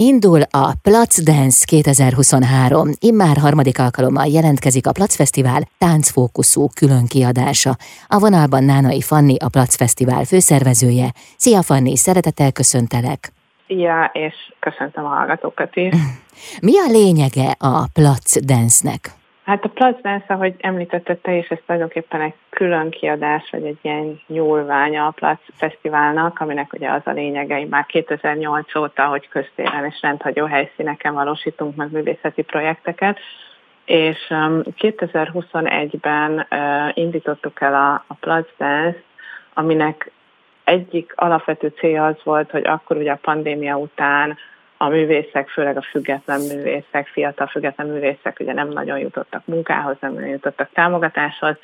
Indul a Plac Dance 2023. Immár harmadik alkalommal jelentkezik a Plac Fesztivál táncfókuszú külön kiadása. A vonalban Nánai Fanni, a Plac Fesztivál főszervezője. Szia Fanni, szeretettel köszöntelek! Szia, és köszöntöm a hallgatókat is! Mi a lényege a Plac Dance-nek? Hát a Dance, ahogy említetted te is, ez tulajdonképpen egy külön kiadás, vagy egy ilyen nyúlványa a Plac Fesztiválnak, aminek ugye az a lényege, már 2008 óta, hogy köztéren és rendhagyó helyszíneken valósítunk meg művészeti projekteket, és um, 2021-ben uh, indítottuk el a, a Plac Dance, aminek egyik alapvető célja az volt, hogy akkor ugye a pandémia után a művészek, főleg a független művészek, fiatal független művészek ugye nem nagyon jutottak munkához, nem nagyon jutottak támogatáshoz,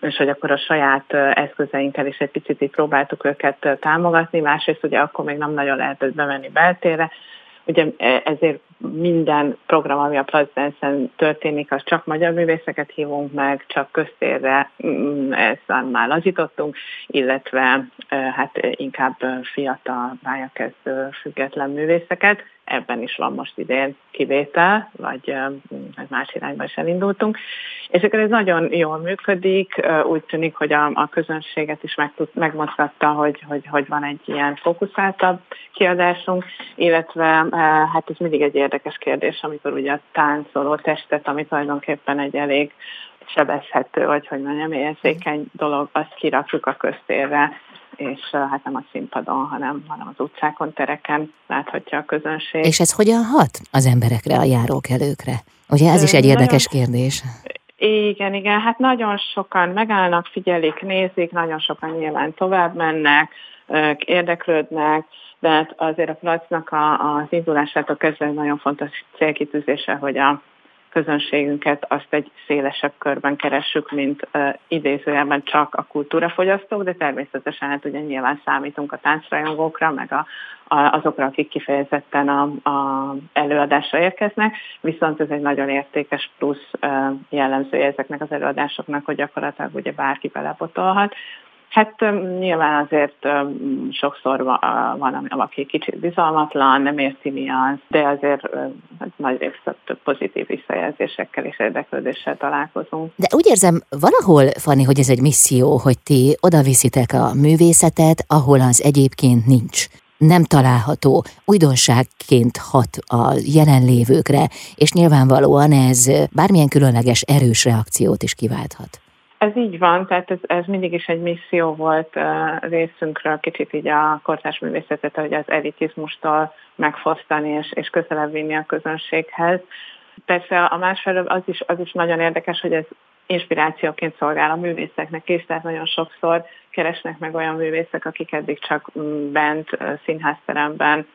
és hogy akkor a saját eszközeinkkel is egy picit így próbáltuk őket támogatni, másrészt ugye akkor még nem nagyon lehetett bemenni beltére, ugye e, ezért minden program, ami a Plazdenszen történik, az csak magyar művészeket hívunk meg, csak köztérre mm, ezt már lazítottunk, illetve hát inkább fiatal pályakezdő független művészeket ebben is van most idén kivétel, vagy más irányba is elindultunk. És akkor ez nagyon jól működik, úgy tűnik, hogy a, a közönséget is meg tud, megmozgatta, hogy, hogy, hogy van egy ilyen fókuszáltabb kiadásunk, illetve hát ez mindig egy érdekes kérdés, amikor ugye a táncoló testet, ami tulajdonképpen egy elég sebezhető, vagy hogy mondjam, érzékeny dolog, azt kirakjuk a köztérre, és hát nem a színpadon, hanem, hanem az utcákon, tereken láthatja a közönség. És ez hogyan hat az emberekre, a járókelőkre? Ugye ez is egy érdekes kérdés. Igen, igen, hát nagyon sokan megállnak, figyelik, nézik, nagyon sokan nyilván tovább mennek, érdeklődnek, de hát azért a placnak az indulásától kezdve nagyon fontos célkitűzése, hogy a közönségünket azt egy szélesebb körben keressük, mint uh, idézőjelben csak a kultúrafogyasztók, de természetesen hát ugye nyilván számítunk a táncrajongókra, meg a, a, azokra, akik kifejezetten a, a előadásra érkeznek, viszont ez egy nagyon értékes plusz uh, jellemzője ezeknek az előadásoknak, hogy gyakorlatilag ugye bárki belepotolhat, Hát nyilván azért sokszor van, aki kicsit bizalmatlan, nem érti mi az, de azért hát nagy részt több pozitív visszajelzésekkel és érdeklődéssel találkozunk. De úgy érzem valahol, Fanni, hogy ez egy misszió, hogy ti odaviszitek a művészetet, ahol az egyébként nincs nem található, újdonságként hat a jelenlévőkre, és nyilvánvalóan ez bármilyen különleges erős reakciót is kiválthat. Ez így van, tehát ez, ez mindig is egy misszió volt részünkről, kicsit így a kortárs művészetet, hogy az elitizmustól megfosztani és, és közelebb vinni a közönséghez. Persze a másfelől az is, az is nagyon érdekes, hogy ez inspirációként szolgál a művészeknek is, tehát nagyon sokszor keresnek meg olyan művészek, akik eddig csak mm, bent, színházteremben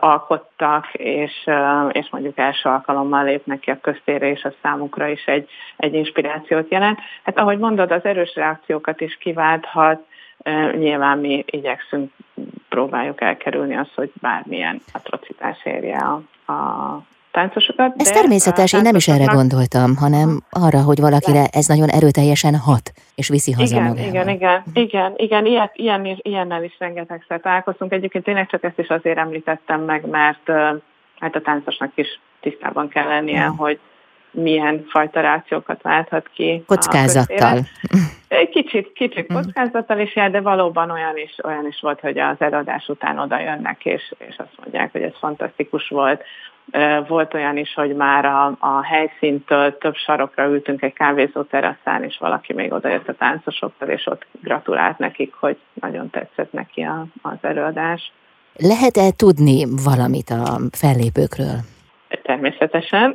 alkottak, és, és mondjuk első alkalommal lépnek ki a köztérre, és az számukra is egy, egy inspirációt jelent. Hát ahogy mondod, az erős reakciókat is kiválthat, nyilván mi igyekszünk, próbáljuk elkerülni azt, hogy bármilyen atrocitás érje a, a táncosokat. Ez természetes, én nem is erre gondoltam, hanem arra, hogy valakire ez nagyon erőteljesen hat, és viszi haza igen, magával. Igen, igen, igen, igen, ilyet, ilyen, ilyennel is rengetegszer találkoztunk. Egyébként tényleg csak ezt is azért említettem meg, mert hát a táncosnak is tisztában kell lennie, mm. hogy milyen fajta reakciókat válthat ki. Kockázattal. Kicsit, kicsit mm. kockázattal is jár, de valóban olyan is, olyan is volt, hogy az eladás után oda jönnek, és, és azt mondják, hogy ez fantasztikus volt. Volt olyan is, hogy már a, a helyszíntől több sarokra ültünk egy kávézó teraszán, és valaki még odajött a táncosoktól, és ott gratulált nekik, hogy nagyon tetszett neki a, az előadás. Lehet-e tudni valamit a fellépőkről? Természetesen.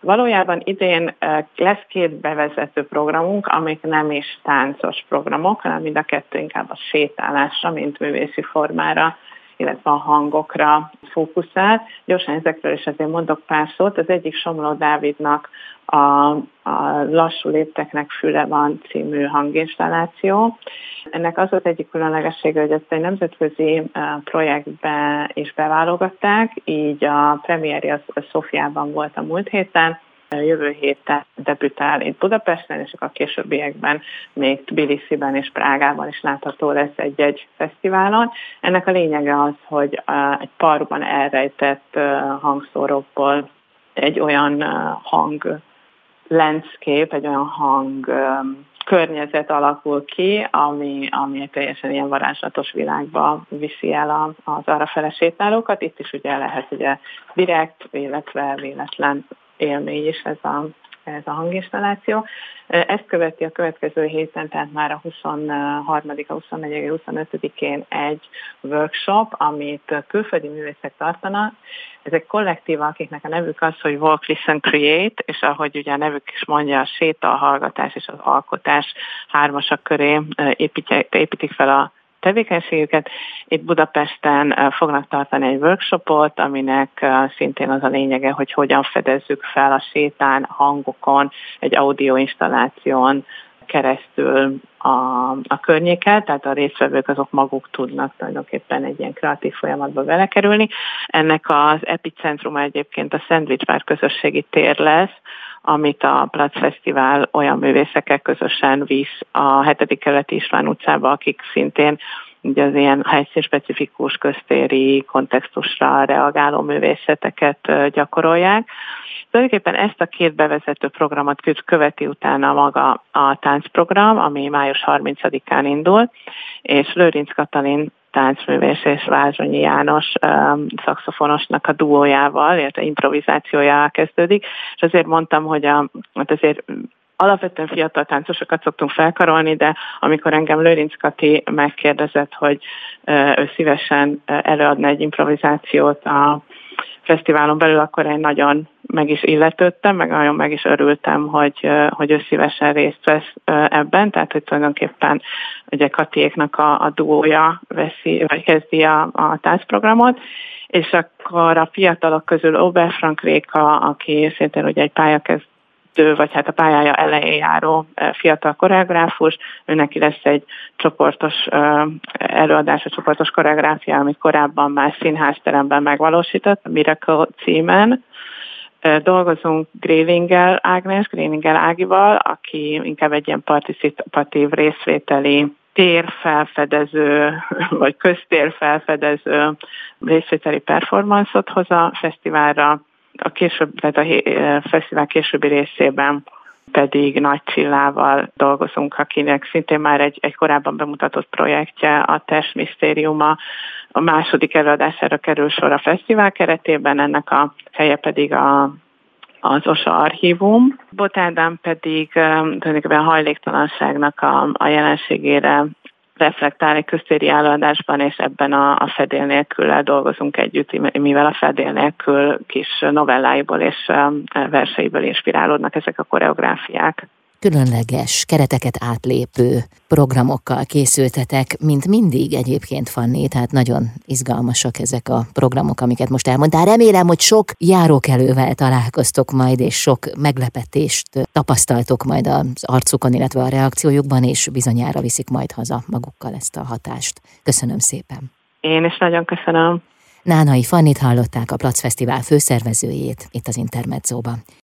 Valójában idén lesz két bevezető programunk, amik nem is táncos programok, hanem mind a kettő inkább a sétálásra, mint művészi formára illetve a hangokra fókuszál. Gyorsan ezekről is azért mondok pár szót. Az egyik Somló Dávidnak a, a Lassú lépteknek füle van című hanginstalláció. Ennek az volt egyik különlegessége, hogy ezt egy nemzetközi projektbe is beválogatták, így a premiéri a Szofiában volt a múlt héten, jövő héten debütál itt Budapesten, és a későbbiekben még Tbilisi-ben és Prágában is látható lesz egy-egy fesztiválon. Ennek a lényege az, hogy egy parban elrejtett hangszórókból egy olyan hang landscape, egy olyan hang környezet alakul ki, ami, ami egy teljesen ilyen varázslatos világba viszi el az arra fele sétálókat. Itt is ugye lehet ugye direkt, illetve véletlen élmény is ez a, ez a hanginstalláció. Ezt követi a következő héten, tehát már a 23 a 24 25-én egy workshop, amit külföldi művészek tartanak. Ezek kollektívak, akiknek a nevük az, hogy Walk, Listen, Create, és ahogy ugye a nevük is mondja, a séta, a hallgatás és az alkotás hármasak köré építik fel a tevékenységüket. Itt Budapesten fognak tartani egy workshopot, aminek szintén az a lényege, hogy hogyan fedezzük fel a sétán, hangokon, egy audio installáción keresztül a, a környéket, tehát a résztvevők azok maguk tudnak tulajdonképpen egy ilyen kreatív folyamatba belekerülni. Ennek az epicentruma egyébként a Szendvicsvár közösségi tér lesz, amit a Plac Fesztivál olyan művészekkel közösen visz a 7. keleti István utcába, akik szintén ugye az ilyen helyszínspecifikus köztéri kontextusra reagáló művészeteket gyakorolják. Tulajdonképpen ezt a két bevezető programot követi utána maga a táncprogram, ami május 30-án indul, és Lőrinc Katalin táncművész és Vázsonyi János um, szakszofonosnak a duójával, illetve improvizációjával kezdődik, és azért mondtam, hogy a, hát azért alapvetően fiatal táncosokat szoktunk felkarolni, de amikor engem Lőrinc Kati megkérdezett, hogy ő szívesen előadna egy improvizációt a fesztiválon belül, akkor én nagyon meg is illetődtem, meg nagyon meg is örültem, hogy, hogy ő szívesen részt vesz ebben, tehát hogy tulajdonképpen ugye Katiéknak a, a duója veszi, vagy kezdi a, a táncprogramot, és akkor a fiatalok közül Oberfrank Réka, aki szintén ugye egy pályakezd vagy hát a pályája elején járó fiatal koreográfus, őnek lesz egy csoportos előadás, a csoportos koreográfia, amit korábban már színházteremben megvalósított, Miracle címen, dolgozunk Grévingel Ágnes, Grévingel Ágival, aki inkább egy ilyen participatív részvételi térfelfedező, vagy köztérfelfedező részvételi performanszot hoz a fesztiválra a később, tehát a fesztivál későbbi részében pedig Nagy Csillával dolgozunk, akinek szintén már egy, egy korábban bemutatott projektje, a Test Misztériuma, a második előadására kerül sor a fesztivál keretében, ennek a helye pedig a az OSA archívum. Botádán pedig tulajdonképpen hajléktalanságnak a, a jelenségére reflektál egy köztéri előadásban, és ebben a, a fedél nélkül dolgozunk együtt, mivel a fedél nélkül kis novelláiból és verseiből inspirálódnak ezek a koreográfiák különleges, kereteket átlépő programokkal készültetek, mint mindig egyébként, Fanni, tehát nagyon izgalmasak ezek a programok, amiket most elmondtál. Remélem, hogy sok járókelővel találkoztok majd, és sok meglepetést tapasztaltok majd az arcukon, illetve a reakciójukban, és bizonyára viszik majd haza magukkal ezt a hatást. Köszönöm szépen. Én is nagyon köszönöm. Nánai Fannit hallották a Plac Fesztivál főszervezőjét itt az Intermedzóban.